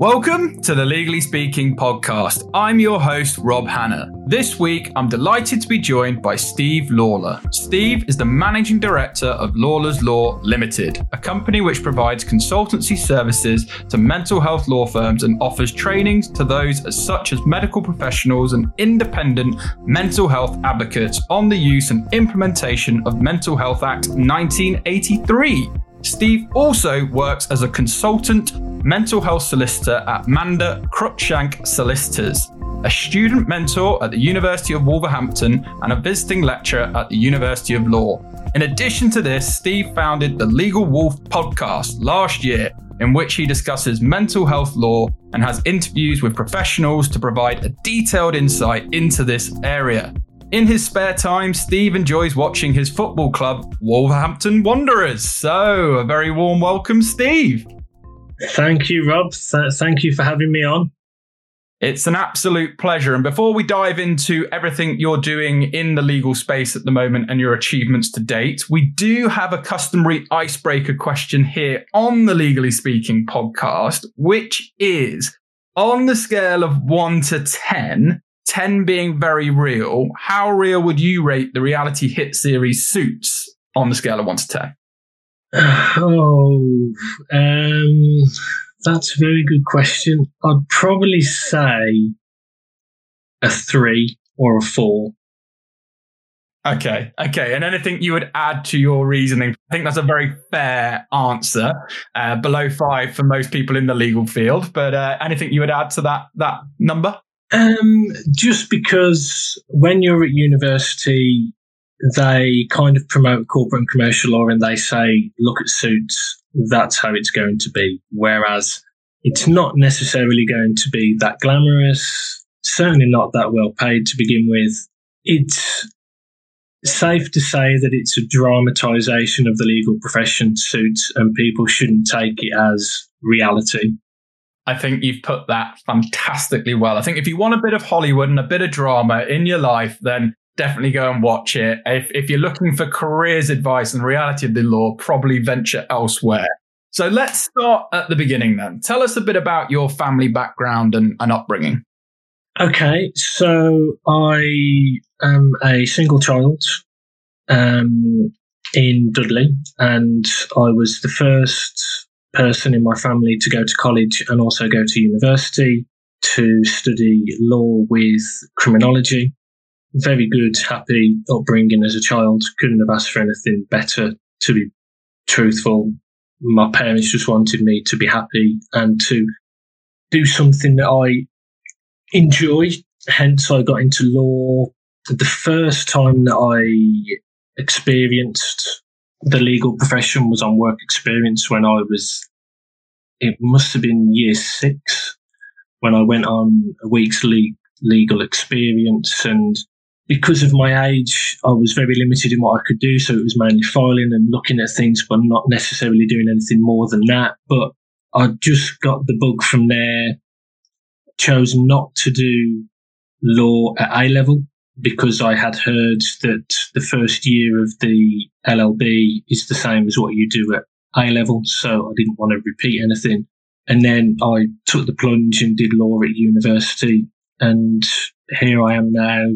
Welcome to the Legally Speaking podcast. I'm your host, Rob Hanna. This week, I'm delighted to be joined by Steve Lawlor. Steve is the managing director of Lawlor's Law Limited, a company which provides consultancy services to mental health law firms and offers trainings to those such as medical professionals and independent mental health advocates on the use and implementation of Mental Health Act 1983. Steve also works as a consultant mental health solicitor at Manda Cruikshank Solicitors, a student mentor at the University of Wolverhampton, and a visiting lecturer at the University of Law. In addition to this, Steve founded the Legal Wolf podcast last year, in which he discusses mental health law and has interviews with professionals to provide a detailed insight into this area. In his spare time, Steve enjoys watching his football club, Wolverhampton Wanderers. So, a very warm welcome, Steve. Thank you, Rob. Th- thank you for having me on. It's an absolute pleasure. And before we dive into everything you're doing in the legal space at the moment and your achievements to date, we do have a customary icebreaker question here on the Legally Speaking podcast, which is on the scale of one to 10, 10 being very real, how real would you rate the reality hit series Suits on the scale of one to 10? Oh, um, that's a very good question. I'd probably say a three or a four. Okay, okay. And anything you would add to your reasoning? I think that's a very fair answer. Uh, below five for most people in the legal field, but uh, anything you would add to that that number? Um, just because when you're at university, they kind of promote corporate and commercial law and they say, look at suits, that's how it's going to be. Whereas it's not necessarily going to be that glamorous, certainly not that well paid to begin with. It's safe to say that it's a dramatization of the legal profession suits and people shouldn't take it as reality. I think you've put that fantastically well. I think if you want a bit of Hollywood and a bit of drama in your life, then definitely go and watch it. If, if you're looking for careers advice and reality of the law, probably venture elsewhere. So let's start at the beginning then. Tell us a bit about your family background and, and upbringing. Okay, so I am a single child um, in Dudley, and I was the first person in my family to go to college and also go to university to study law with criminology very good, happy upbringing as a child. Couldn't have asked for anything better, to be truthful. My parents just wanted me to be happy and to do something that I enjoy. Hence, I got into law. The first time that I experienced the legal profession was on work experience when I was, it must have been year six when I went on a week's le- legal experience and because of my age, I was very limited in what I could do. So it was mainly filing and looking at things, but not necessarily doing anything more than that. But I just got the bug from there, chose not to do law at A level because I had heard that the first year of the LLB is the same as what you do at A level. So I didn't want to repeat anything. And then I took the plunge and did law at university. And here I am now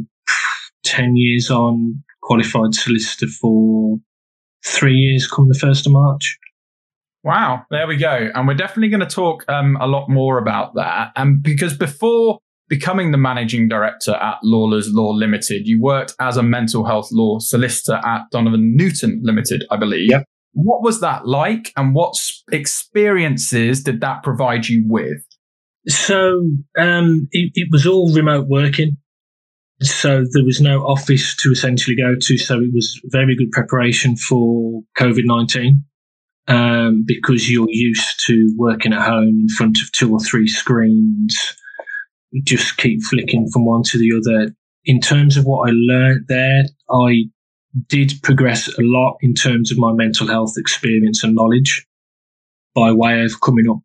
10 years on, qualified solicitor for three years come the 1st of March. Wow, there we go. And we're definitely going to talk um, a lot more about that. And because before becoming the managing director at Lawlor's Law Limited, you worked as a mental health law solicitor at Donovan Newton Limited, I believe. Yep. What was that like and what experiences did that provide you with? So um, it, it was all remote working. So there was no office to essentially go to. So it was very good preparation for COVID 19 um, because you're used to working at home in front of two or three screens, just keep flicking from one to the other. In terms of what I learned there, I did progress a lot in terms of my mental health experience and knowledge by way of coming up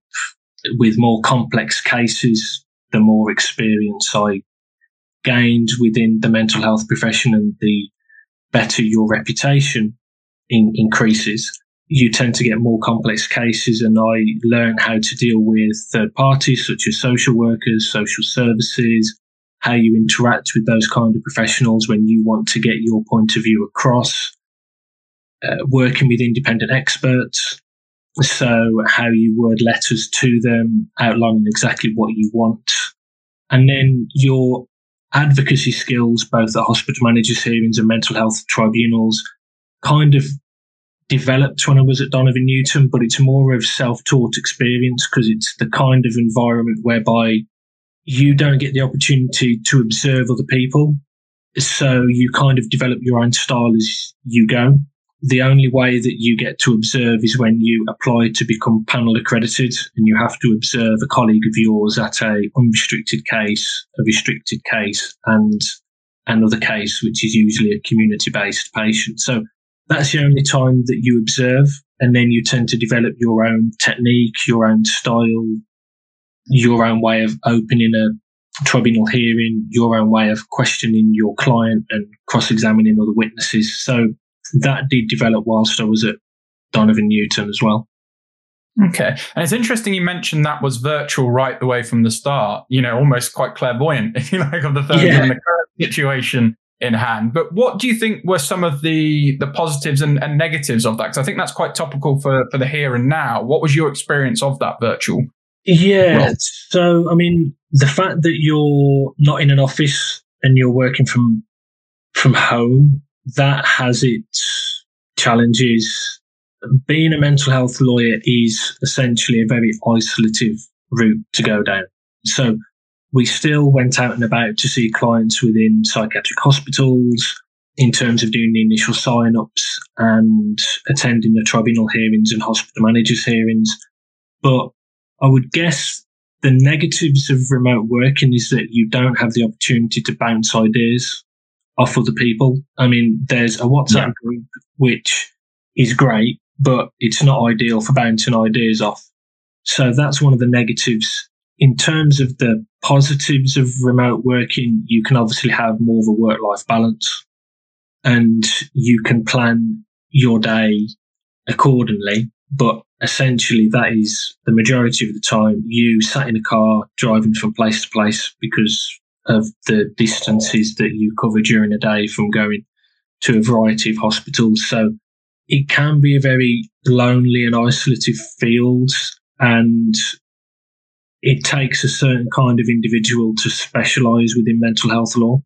with more complex cases. The more experience I gained within the mental health profession and the better your reputation in, increases. You tend to get more complex cases, and I learned how to deal with third parties such as social workers, social services, how you interact with those kind of professionals when you want to get your point of view across, uh, working with independent experts. So, how you word letters to them, outlining exactly what you want. And then your advocacy skills, both at hospital managers' hearings and mental health tribunals, kind of developed when I was at Donovan Newton, but it's more of self taught experience because it's the kind of environment whereby you don't get the opportunity to observe other people. So you kind of develop your own style as you go. The only way that you get to observe is when you apply to become panel accredited and you have to observe a colleague of yours at a unrestricted case, a restricted case and another case, which is usually a community based patient. So that's the only time that you observe. And then you tend to develop your own technique, your own style, your own way of opening a tribunal hearing, your own way of questioning your client and cross examining other witnesses. So that did develop whilst I was at Donovan Newton as well. Okay. And it's interesting you mentioned that was virtual right the way from the start, you know, almost quite clairvoyant, if you like, of the third yeah. and the current situation in hand. But what do you think were some of the the positives and, and negatives of that? Because I think that's quite topical for, for the here and now. What was your experience of that virtual? Yeah. Role? So, I mean, the fact that you're not in an office and you're working from from home, that has its challenges. Being a mental health lawyer is essentially a very isolative route to go down. So we still went out and about to see clients within psychiatric hospitals in terms of doing the initial sign ups and attending the tribunal hearings and hospital managers hearings. But I would guess the negatives of remote working is that you don't have the opportunity to bounce ideas off other people. I mean, there's a WhatsApp yeah. group, which is great, but it's not ideal for bouncing ideas off. So that's one of the negatives in terms of the positives of remote working, you can obviously have more of a work life balance and you can plan your day accordingly. But essentially, that is the majority of the time you sat in a car driving from place to place because of the distances that you cover during a day from going to a variety of hospitals. So it can be a very lonely and isolated field. And it takes a certain kind of individual to specialize within mental health law.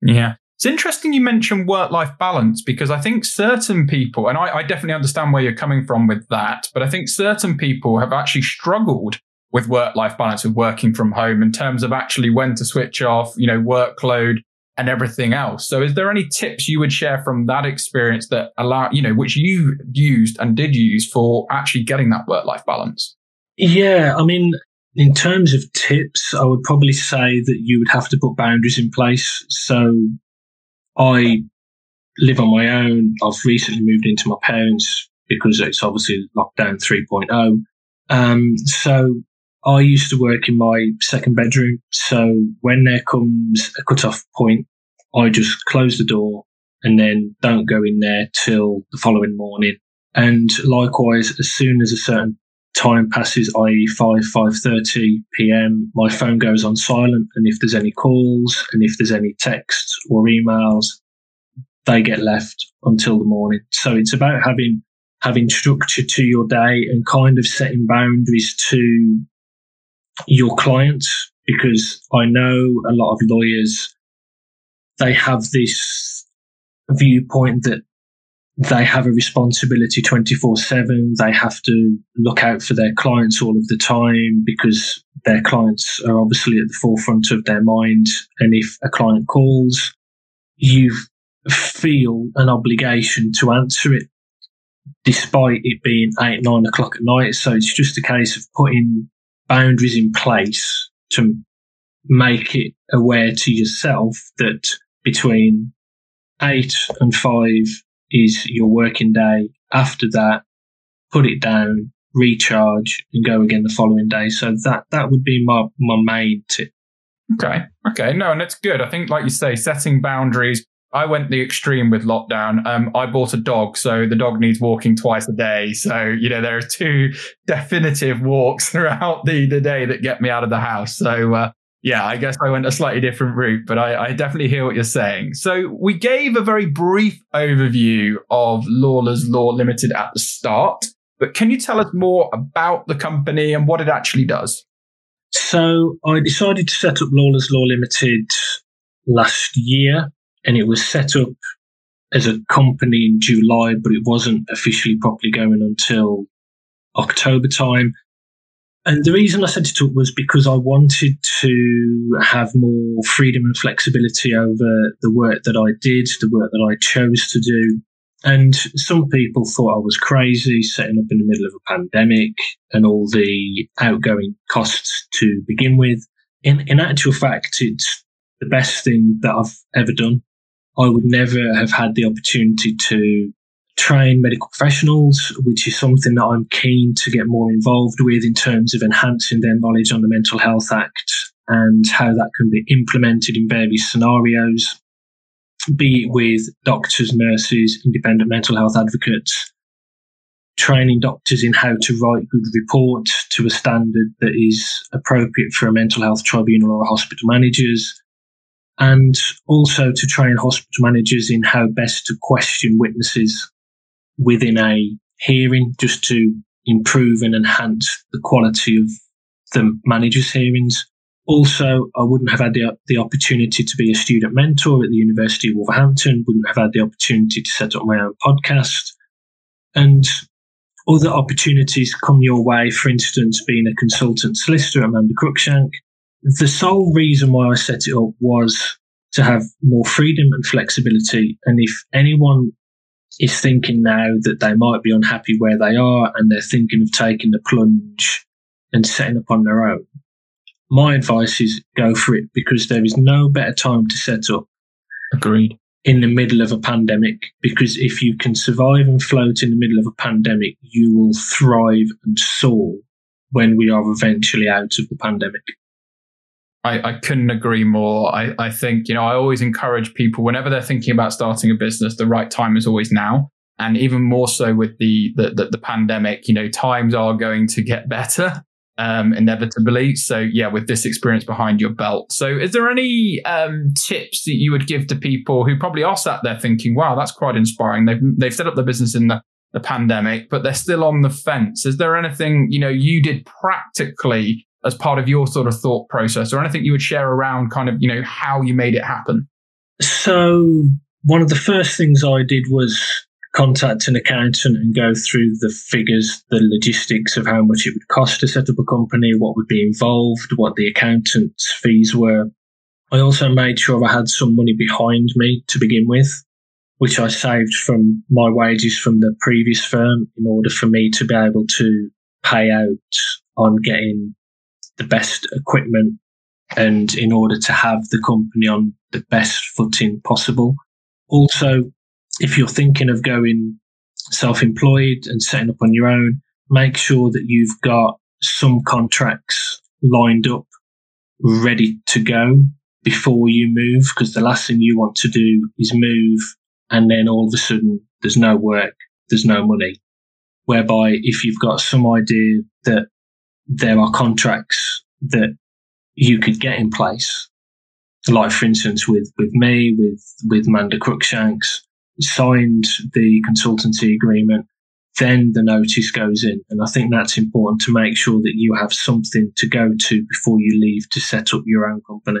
Yeah. It's interesting you mentioned work life balance because I think certain people, and I, I, definitely understand where you're coming from with that, but I think certain people have actually struggled with work life balance with working from home in terms of actually when to switch off, you know, workload and everything else. So is there any tips you would share from that experience that allow, you know, which you used and did use for actually getting that work life balance? Yeah. I mean, in terms of tips, I would probably say that you would have to put boundaries in place. So I live on my own. I've recently moved into my parents because it's obviously lockdown 3.0. Um, so I used to work in my second bedroom. So when there comes a cut-off point, I just close the door and then don't go in there till the following morning. And likewise, as soon as a certain time passes, i.e., five five thirty p.m., my phone goes on silent, and if there's any calls and if there's any texts or emails, they get left until the morning. So it's about having having structure to your day and kind of setting boundaries to your clients because I know a lot of lawyers they have this viewpoint that they have a responsibility 24 7. They have to look out for their clients all of the time because their clients are obviously at the forefront of their mind. And if a client calls, you feel an obligation to answer it despite it being eight, nine o'clock at night. So it's just a case of putting boundaries in place to make it aware to yourself that between eight and five is your working day. After that, put it down, recharge, and go again the following day. So that that would be my my main tip. Okay. Okay. No, and it's good. I think, like you say, setting boundaries, I went the extreme with lockdown. Um, I bought a dog, so the dog needs walking twice a day. So, you know, there are two definitive walks throughout the, the day that get me out of the house. So, uh, yeah, I guess I went a slightly different route, but I, I, definitely hear what you're saying. So we gave a very brief overview of Lawlor's Law Limited at the start, but can you tell us more about the company and what it actually does? So I decided to set up Lawlor's Law Limited last year, and it was set up as a company in July, but it wasn't officially properly going until October time. And the reason I set it up was because I wanted to have more freedom and flexibility over the work that I did, the work that I chose to do. And some people thought I was crazy setting up in the middle of a pandemic and all the outgoing costs to begin with. In, in actual fact, it's the best thing that I've ever done. I would never have had the opportunity to train medical professionals, which is something that I'm keen to get more involved with in terms of enhancing their knowledge on the Mental Health Act and how that can be implemented in various scenarios, be it with doctors, nurses, independent mental health advocates, training doctors in how to write good reports to a standard that is appropriate for a mental health tribunal or hospital managers, and also to train hospital managers in how best to question witnesses within a hearing just to improve and enhance the quality of the manager's hearings. Also, I wouldn't have had the, the opportunity to be a student mentor at the University of Wolverhampton, wouldn't have had the opportunity to set up my own podcast. And other opportunities come your way, for instance, being a consultant solicitor, Amanda Cruikshank. The sole reason why I set it up was to have more freedom and flexibility. And if anyone is thinking now that they might be unhappy where they are and they're thinking of taking the plunge and setting up on their own, my advice is go for it because there is no better time to set up. Agreed. In the middle of a pandemic, because if you can survive and float in the middle of a pandemic, you will thrive and soar when we are eventually out of the pandemic. I, I couldn't agree more. I, I think, you know, I always encourage people whenever they're thinking about starting a business, the right time is always now. And even more so with the, the, the, the pandemic, you know, times are going to get better. Um, inevitably. So yeah, with this experience behind your belt. So is there any um, tips that you would give to people who probably are sat there thinking, wow, that's quite inspiring. They've, they've set up their business in the, the pandemic, but they're still on the fence. Is there anything, you know, you did practically as part of your sort of thought process or anything you would share around kind of, you know, how you made it happen? So one of the first things I did was contact an accountant and go through the figures, the logistics of how much it would cost to set up a company, what would be involved, what the accountant's fees were. I also made sure I had some money behind me to begin with, which I saved from my wages from the previous firm in order for me to be able to pay out on getting the best equipment and in order to have the company on the best footing possible. Also, if you're thinking of going self-employed and setting up on your own, make sure that you've got some contracts lined up ready to go before you move because the last thing you want to do is move and then all of a sudden there's no work, there's no money. Whereby if you've got some idea that there are contracts that you could get in place. Like, for instance, with, with me, with, with Manda Cruikshanks, signed the consultancy agreement, then the notice goes in. And I think that's important to make sure that you have something to go to before you leave to set up your own company.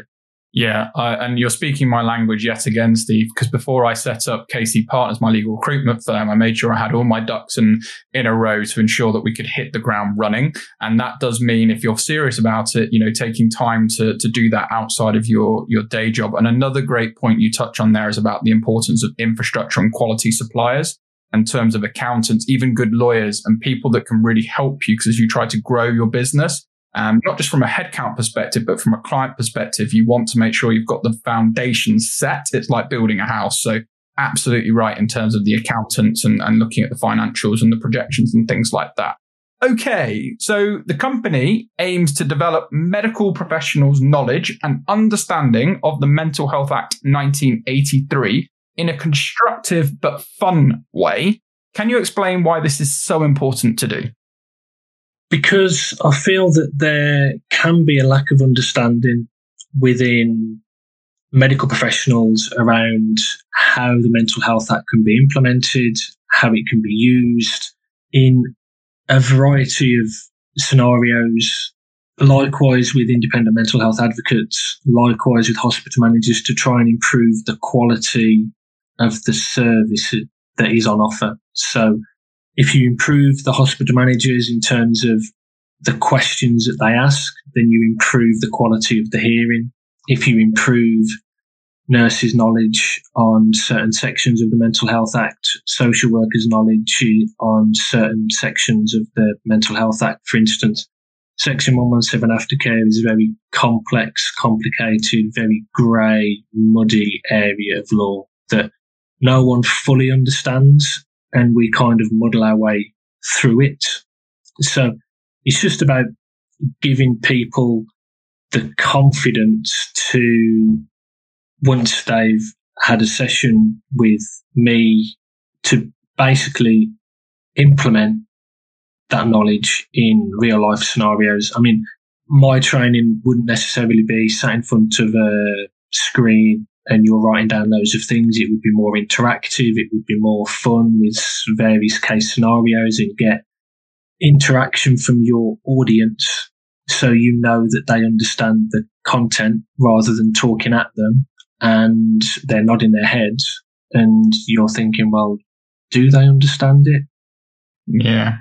Yeah, and you're speaking my language yet again, Steve, because before I set up KC Partners, my legal recruitment firm, I made sure I had all my ducks in, in a row to ensure that we could hit the ground running. And that does mean if you're serious about it, you know, taking time to, to do that outside of your, your day job. And another great point you touch on there is about the importance of infrastructure and quality suppliers in terms of accountants, even good lawyers and people that can really help you because as you try to grow your business, um, not just from a headcount perspective, but from a client perspective, you want to make sure you've got the foundations set. It's like building a house. So absolutely right in terms of the accountants and, and looking at the financials and the projections and things like that. Okay, so the company aims to develop medical professionals' knowledge and understanding of the Mental Health Act 1983 in a constructive but fun way. Can you explain why this is so important to do? Because I feel that there can be a lack of understanding within medical professionals around how the Mental Health Act can be implemented, how it can be used in a variety of scenarios. Likewise, with independent mental health advocates, likewise with hospital managers to try and improve the quality of the service that is on offer. So, if you improve the hospital managers in terms of the questions that they ask, then you improve the quality of the hearing. If you improve nurses' knowledge on certain sections of the Mental Health Act, social workers' knowledge on certain sections of the Mental Health Act. For instance, Section 117 aftercare is a very complex, complicated, very grey, muddy area of law that no one fully understands, and we kind of muddle our way through it. So it's just about giving people the confidence to once they've had a session with me to basically implement that knowledge in real life scenarios. I mean, my training wouldn't necessarily be sat in front of a screen and you're writing down loads of things. It would be more interactive. It would be more fun with various case scenarios and get interaction from your audience so you know that they understand the content rather than talking at them and they're nodding their heads and you're thinking, well, do they understand it? Yeah.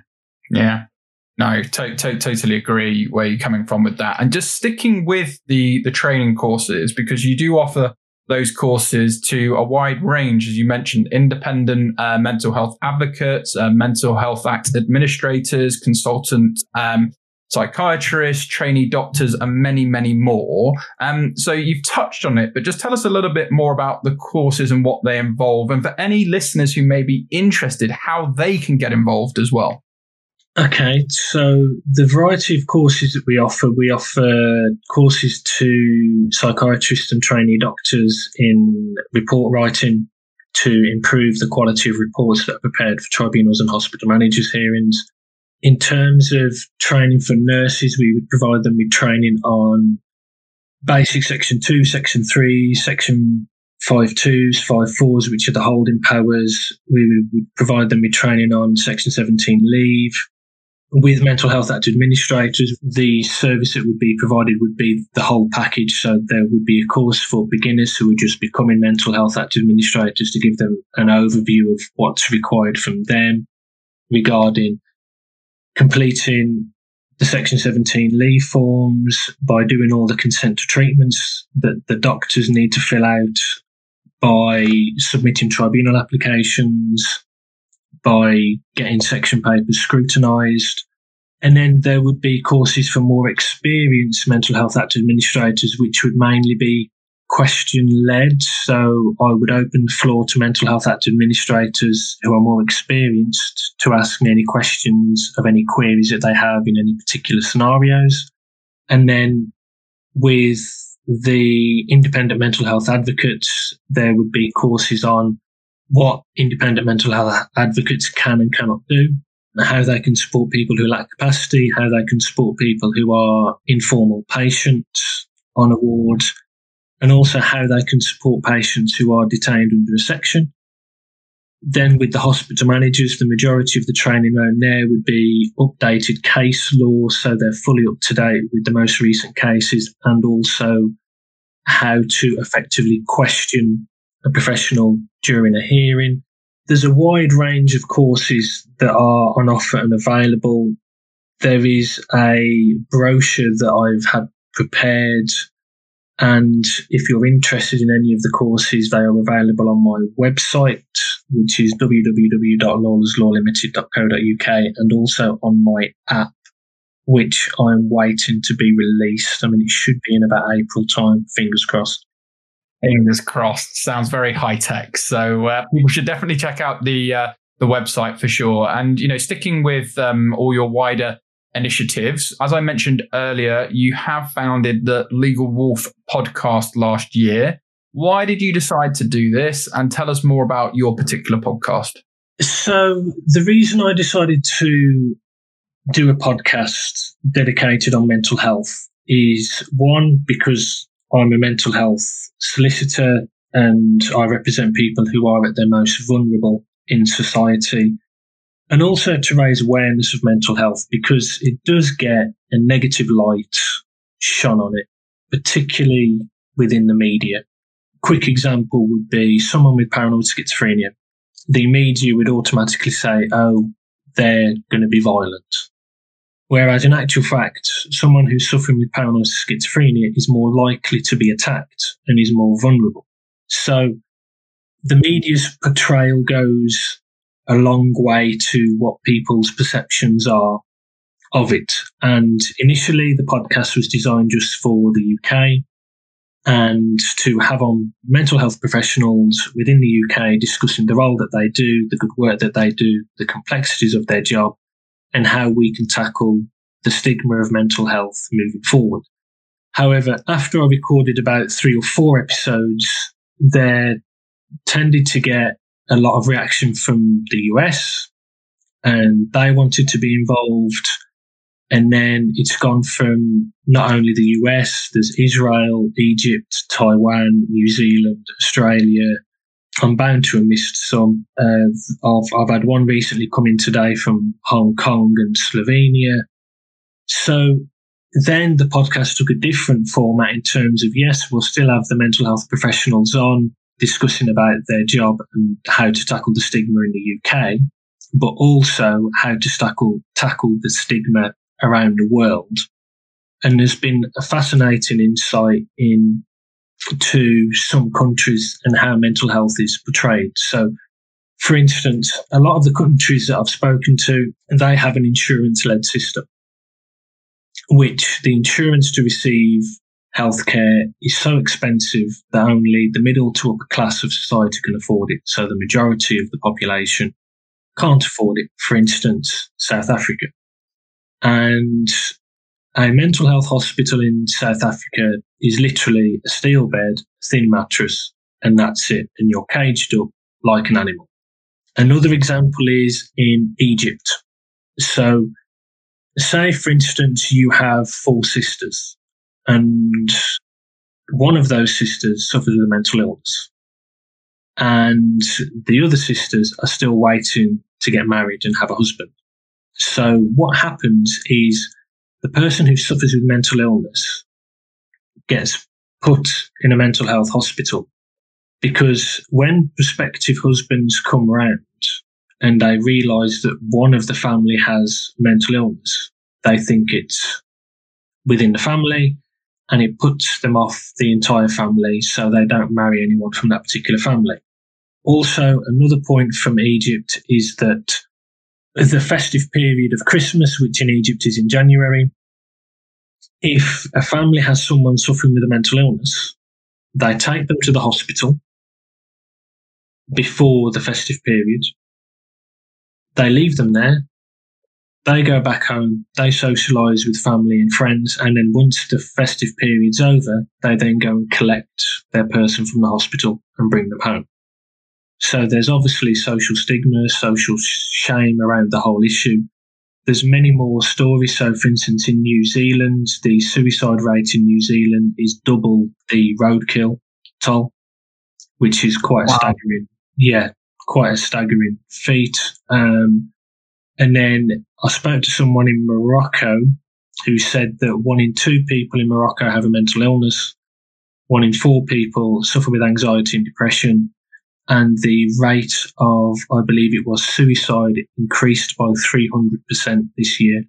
Yeah. No, to- to- totally agree where you're coming from with that. And just sticking with the, the training courses, because you do offer those courses to a wide range, as you mentioned, independent uh, mental health advocates, uh, mental health act administrators, consultant um, psychiatrists, trainee doctors, and many, many more. Um, so you've touched on it, but just tell us a little bit more about the courses and what they involve. And for any listeners who may be interested, how they can get involved as well. Okay, so the variety of courses that we offer, we offer courses to psychiatrists and trainee doctors in report writing to improve the quality of reports that are prepared for tribunals and hospital managers' hearings. In terms of training for nurses, we would provide them with training on basic section two, section three, section five twos, five fours, which are the holding powers. We would provide them with training on section 17 leave. With mental health act administrators, the service that would be provided would be the whole package. So there would be a course for beginners who are just becoming mental health act administrators to give them an overview of what's required from them regarding completing the Section 17 leave forms, by doing all the consent to treatments that the doctors need to fill out, by submitting tribunal applications, by getting section papers scrutinised. And then there would be courses for more experienced mental health act administrators, which would mainly be question led. So I would open the floor to mental health act administrators who are more experienced to ask me any questions of any queries that they have in any particular scenarios. And then with the independent mental health advocates, there would be courses on what independent mental health advocates can and cannot do, how they can support people who lack capacity, how they can support people who are informal patients on a ward, and also how they can support patients who are detained under a section. Then, with the hospital managers, the majority of the training around there would be updated case law, so they're fully up to date with the most recent cases, and also how to effectively question a professional during a hearing. There's a wide range of courses that are on offer and available. There is a brochure that I've had prepared and if you're interested in any of the courses, they are available on my website, which is www.lawlorslawlimited.co.uk, and also on my app, which I'm waiting to be released. I mean, it should be in about April time, fingers crossed. Fingers crossed. Sounds very high tech. So uh, people should definitely check out the uh, the website for sure. And you know, sticking with um, all your wider initiatives. As I mentioned earlier, you have founded the Legal Wolf podcast last year. Why did you decide to do this? And tell us more about your particular podcast. So, the reason I decided to do a podcast dedicated on mental health is one, because I'm a mental health solicitor and I represent people who are at their most vulnerable in society. And also to raise awareness of mental health because it does get a negative light shone on it, particularly within the media. Quick example would be someone with paranoid schizophrenia. The media would automatically say, oh, they're going to be violent. Whereas in actual fact, someone who's suffering with paranoid schizophrenia is more likely to be attacked and is more vulnerable. So the media's portrayal goes a long way to what people's perceptions are of it. And initially, the podcast was designed just for the UK and to have on mental health professionals within the UK discussing the role that they do, the good work that they do, the complexities of their job, and how we can tackle the stigma of mental health moving forward. However, after I recorded about three or four episodes, there tended to get a lot of reaction from the US and they wanted to be involved. And then it's gone from not only the US, there's Israel, Egypt, Taiwan, New Zealand, Australia, I'm bound to have missed some. Uh, I've, I've had one recently come in today from Hong Kong and Slovenia. So then the podcast took a different format in terms of yes, we'll still have the mental health professionals on discussing about their job and how to tackle the stigma in the UK, but also how to tackle tackle the stigma around the world. And there's been a fascinating insight in to some countries and how mental health is portrayed. So, for instance, a lot of the countries that I've spoken to, they have an insurance led system, which the insurance to receive healthcare is so expensive that only the middle to upper class of society can afford it. So the majority of the population can't afford it. For instance, South Africa. And a mental health hospital in South Africa is literally a steel bed, thin mattress, and that's it. And you're caged up like an animal. Another example is in Egypt. So say, for instance, you have four sisters and one of those sisters suffers a mental illness and the other sisters are still waiting to get married and have a husband. So what happens is the person who suffers with mental illness gets put in a mental health hospital because when prospective husbands come around and they realize that one of the family has mental illness, they think it's within the family and it puts them off the entire family so they don't marry anyone from that particular family. Also, another point from Egypt is that the festive period of Christmas, which in Egypt is in January, if a family has someone suffering with a mental illness, they take them to the hospital before the festive period. They leave them there. They go back home. They socialise with family and friends. And then once the festive period's over, they then go and collect their person from the hospital and bring them home. So there's obviously social stigma, social shame around the whole issue. There's many more stories. So, for instance, in New Zealand, the suicide rate in New Zealand is double the roadkill toll, which is quite wow. staggering, yeah, quite a staggering feat. Um, and then I spoke to someone in Morocco who said that one in two people in Morocco have a mental illness. One in four people suffer with anxiety and depression and the rate of, I believe it was suicide increased by 300% this year.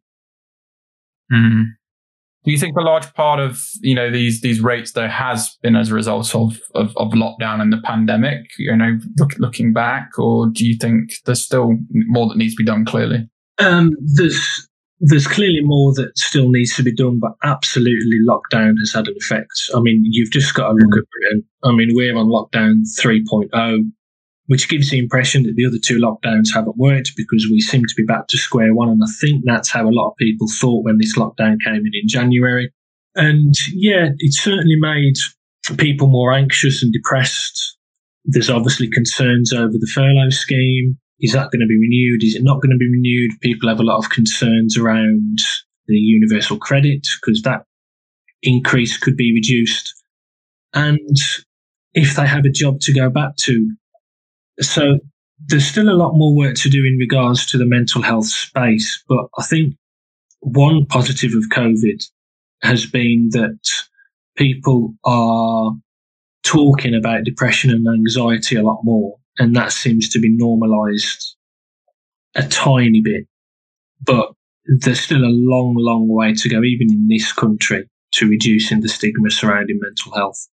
Mm. Do you think a large part of, you know, these, these rates though has been as a result of, of, of lockdown and the pandemic, you know, look, looking back, or do you think there's still more that needs to be done clearly? Um, there's, there's clearly more that still needs to be done, but absolutely lockdown has had an effect. I mean, you've just got to look at Britain. I mean, we're on lockdown 3.0, which gives the impression that the other two lockdowns haven't worked because we seem to be back to square one. And I think that's how a lot of people thought when this lockdown came in in January. And yeah, it certainly made people more anxious and depressed. There's obviously concerns over the furlough scheme. Is that going to be renewed? Is it not going to be renewed? People have a lot of concerns around the universal credit because that increase could be reduced. And if they have a job to go back to. So there's still a lot more work to do in regards to the mental health space. But I think one positive of COVID has been that people are talking about depression and anxiety a lot more. And that seems to be normalized a tiny bit. But there's still a long, long way to go, even in this country, to reducing the stigma surrounding mental health.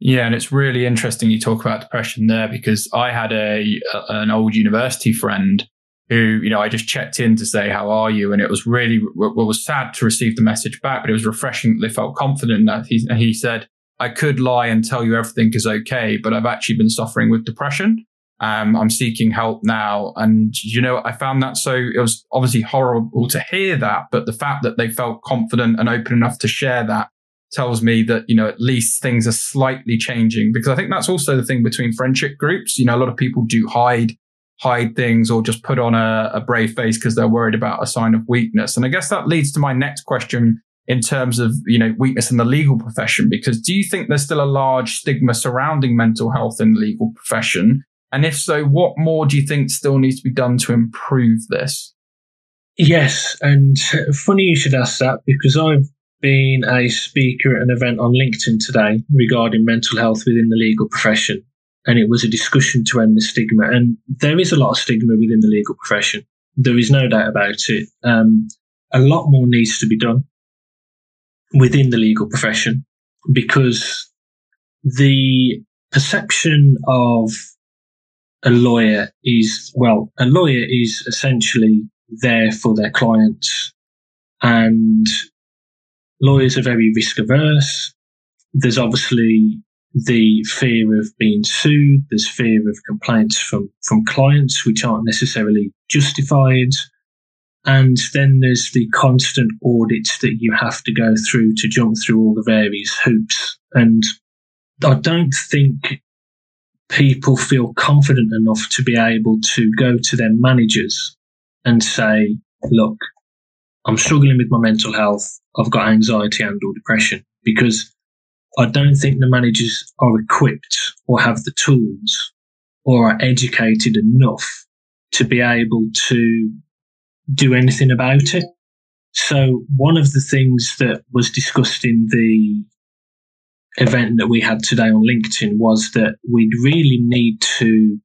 Yeah, and it's really interesting you talk about depression there because I had a, a, an old university friend who you know I just checked in to say how are you, and it was really well was sad to receive the message back, but it was refreshing that they felt confident that he he said I could lie and tell you everything is okay, but I've actually been suffering with depression. Um, I'm seeking help now. And, you know, I found that so it was obviously horrible to hear that, but the fact that they felt confident and open enough to share that tells me that, you know, at least things are slightly changing because I think that's also the thing between friendship groups. You know, a lot of people do hide, hide things or just put on a, a brave face because they're worried about a sign of weakness. And I guess that leads to my next question in terms of, you know, weakness in the legal profession, because do you think there's still a large stigma surrounding mental health in the legal profession? And if so, what more do you think still needs to be done to improve this? Yes, and funny you should ask that because I've been a speaker at an event on LinkedIn today regarding mental health within the legal profession. And it was a discussion to end the stigma. And there is a lot of stigma within the legal profession. There is no doubt about it. Um, a lot more needs to be done within the legal profession because the perception of a lawyer is, well, a lawyer is essentially there for their clients and lawyers are very risk averse. There's obviously the fear of being sued. There's fear of complaints from, from clients, which aren't necessarily justified. And then there's the constant audits that you have to go through to jump through all the various hoops. And I don't think people feel confident enough to be able to go to their managers and say, look, I'm struggling with my mental health. I've got anxiety and or depression because I don't think the managers are equipped or have the tools or are educated enough to be able to do anything about it. So one of the things that was discussed in the event that we had today on LinkedIn was that we'd really need to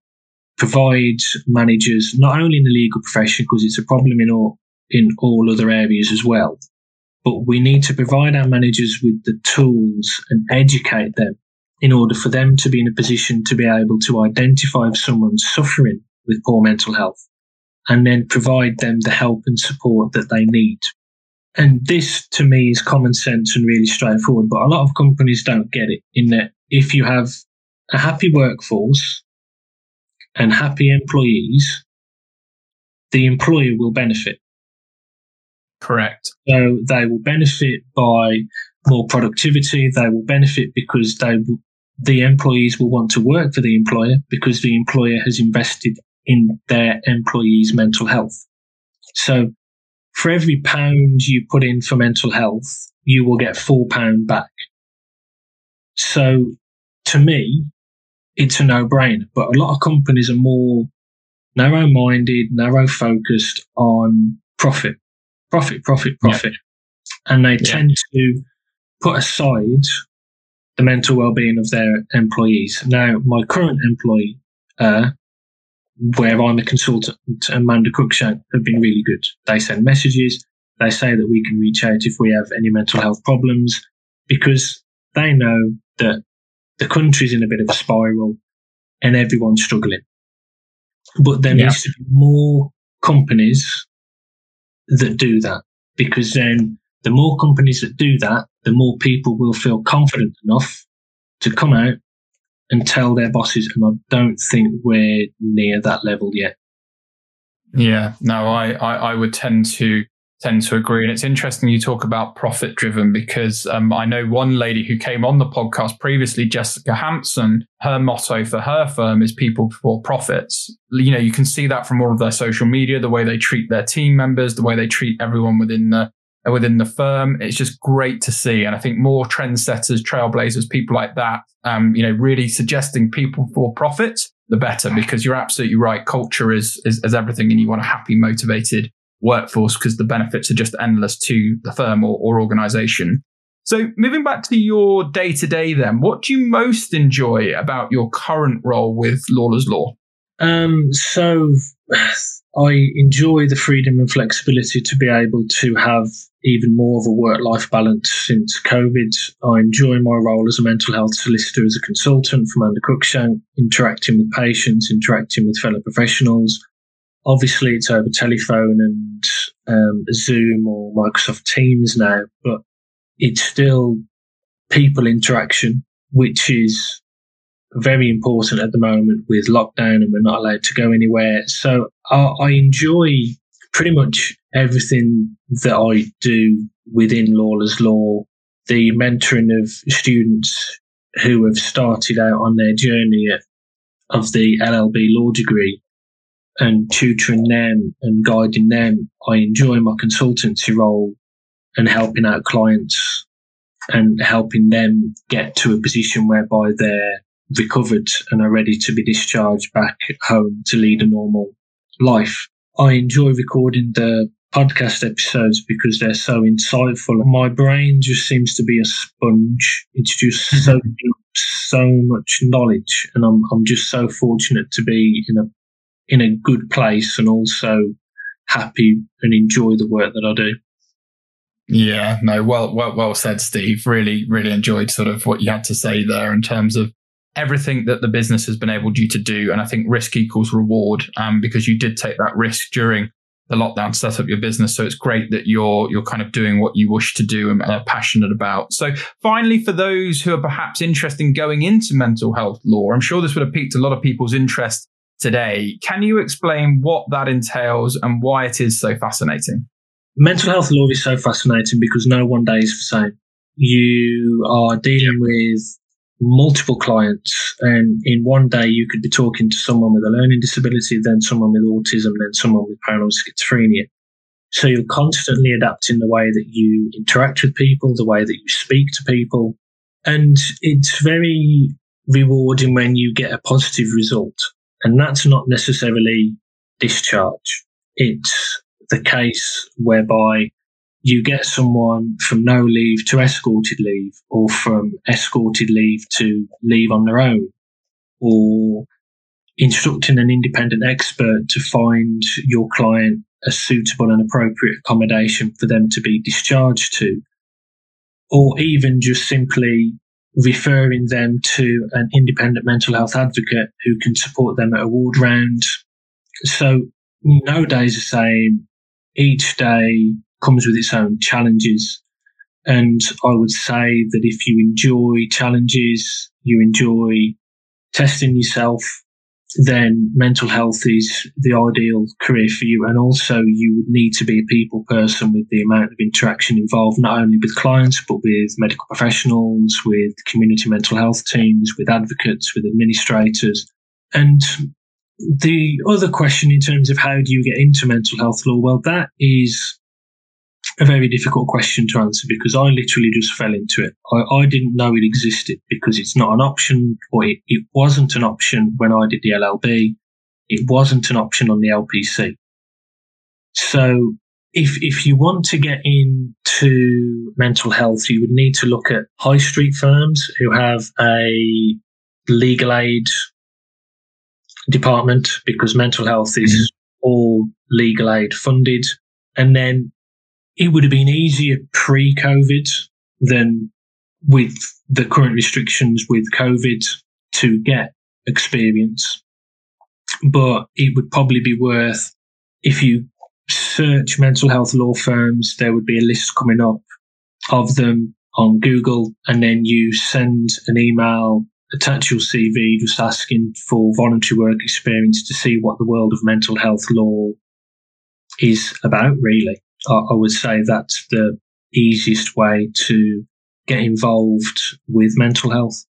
provide managers, not only in the legal profession, because it's a problem in all, in all other areas as well, but we need to provide our managers with the tools and educate them in order for them to be in a position to be able to identify if someone's suffering with poor mental health and then provide them the help and support that they need. And this to me is common sense and really straightforward, but a lot of companies don't get it in that if you have a happy workforce and happy employees, the employer will benefit. Correct. So they will benefit by more productivity. They will benefit because they the employees will want to work for the employer because the employer has invested in their employees' mental health. So for every pound you put in for mental health, you will get four pound back. So to me, it's a no brainer, but a lot of companies are more narrow minded, narrow focused on profit, profit, profit, profit. Yeah. And they yeah. tend to put aside the mental well-being of their employees. Now, my current employee, uh, where I'm a consultant, Amanda Cruikshank, have been really good. They send messages. They say that we can reach out if we have any mental health problems because they know that the country's in a bit of a spiral and everyone's struggling. But there yeah. needs to be more companies that do that because then the more companies that do that, the more people will feel confident enough to come out and tell their bosses. And I don't think we're near that level yet. Yeah, no, I, I, I would tend to tend to agree. And it's interesting you talk about profit driven because um, I know one lady who came on the podcast previously, Jessica Hampson, her motto for her firm is people before profits. You know, you can see that from all of their social media, the way they treat their team members, the way they treat everyone within the within the firm. It's just great to see. And I think more trendsetters, trailblazers, people like that, um, you know, really suggesting people for profit, the better, because you're absolutely right. Culture is, is, is everything and you want a happy, motivated workforce because the benefits are just endless to the firm or, or organization. So moving back to your day to day then, what do you most enjoy about your current role with Lawlor's Law? Um, so I enjoy the freedom and flexibility to be able to have even more of a work life balance since COVID. I enjoy my role as a mental health solicitor, as a consultant from Amanda Cruikshank, interacting with patients, interacting with fellow professionals. Obviously, it's over telephone and um, Zoom or Microsoft Teams now, but it's still people interaction, which is very important at the moment with lockdown and we're not allowed to go anywhere. So I, I enjoy pretty much everything that I do within Lawlor's Law, the mentoring of students who have started out on their journey of the LLB law degree and tutoring them and guiding them. I enjoy my consultancy role and helping out clients and helping them get to a position whereby they're recovered and are ready to be discharged back home to lead a normal life. I enjoy recording the podcast episodes because they're so insightful. My brain just seems to be a sponge. It's just so so much knowledge, and I'm I'm just so fortunate to be in a in a good place and also happy and enjoy the work that I do. Yeah, no, well, well, well said, Steve. Really, really enjoyed sort of what you had to say there in terms of everything that the business has been able to do. And I think risk equals reward um, because you did take that risk during the lockdown to set up your business. So it's great that you're you're kind of doing what you wish to do and are passionate about. So finally, for those who are perhaps interested in going into mental health law, I'm sure this would have piqued a lot of people's interest today. Can you explain what that entails and why it is so fascinating? Mental health law is so fascinating because no one day is the same. You are dealing with multiple clients and in one day you could be talking to someone with a learning disability then someone with autism then someone with paranoid schizophrenia. So you're constantly adapting the way that you interact with people the way that you speak to people and it's very rewarding when you get a positive result and that's not necessarily discharge. It's the case whereby you get someone from no leave to escorted leave or from escorted leave to leave on their own or instructing an independent expert to find your client a suitable and appropriate accommodation for them to be discharged to or even just simply referring them to an independent mental health advocate who can support them at a ward round. So no day's the same. Each day comes with its own challenges. And I would say that if you enjoy challenges, you enjoy testing yourself, then mental health is the ideal career for you. And also you would need to be a people person with the amount of interaction involved, not only with clients, but with medical professionals, with community mental health teams, with advocates, with administrators. And the other question in terms of how do you get into mental health law? Well, that is a very difficult question to answer because I literally just fell into it. I, I didn't know it existed because it's not an option, or it, it wasn't an option when I did the LLB. It wasn't an option on the LPC. So if if you want to get into mental health, you would need to look at high street firms who have a legal aid department because mental health is mm-hmm. all legal aid funded. And then it would have been easier pre COVID than with the current restrictions with COVID to get experience. But it would probably be worth if you search mental health law firms, there would be a list coming up of them on Google, and then you send an email, attach your CV, just asking for voluntary work experience to see what the world of mental health law is about, really I, would say that's the easiest way to get involved with mental health.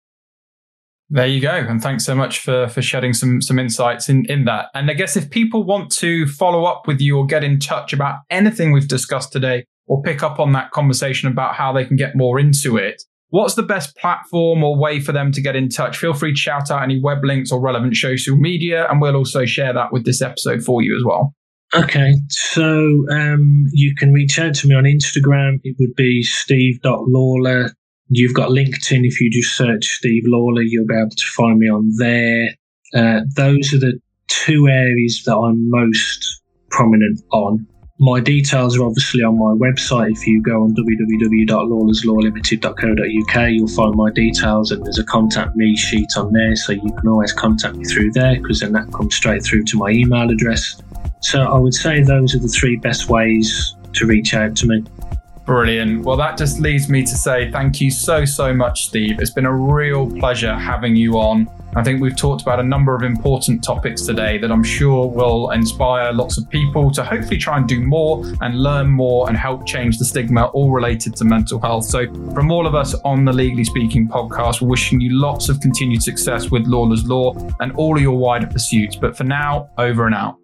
There you go. And thanks so much for, for shedding some, some insights in, in that. And I guess if people want to follow up with you or get in touch about anything we've discussed today or pick up on that conversation about how they can get more into it, what's the best platform or way for them to get in touch? Feel free to shout out any web links or relevant social media, and we'll also share that with this episode for you as well. Okay, so um, you can reach out to me on Instagram. It would be steve.lawlor You've got LinkedIn. If you just search Steve Lawlor, you'll be able to find me on there. Uh, those are the two areas that I'm most prominent on. My details are obviously on my website. If you go on www.lawlorslawlimited.co.uk, you'll find my details and there's a contact me sheet on there. So you can always contact me through there because then that comes straight through to my email address. So I would say those are the three best ways to reach out to me. Brilliant. Well, that just leads me to say thank you so, so much, Steve. It's been a real pleasure having you on. I think we've talked about a number of important topics today that I'm sure will inspire lots of people to hopefully try and do more and learn more and help change the stigma all related to mental health. So, from all of us on the Legally Speaking podcast, we're wishing you lots of continued success with Lawlor's Law and all of your wider pursuits. But for now, over and out.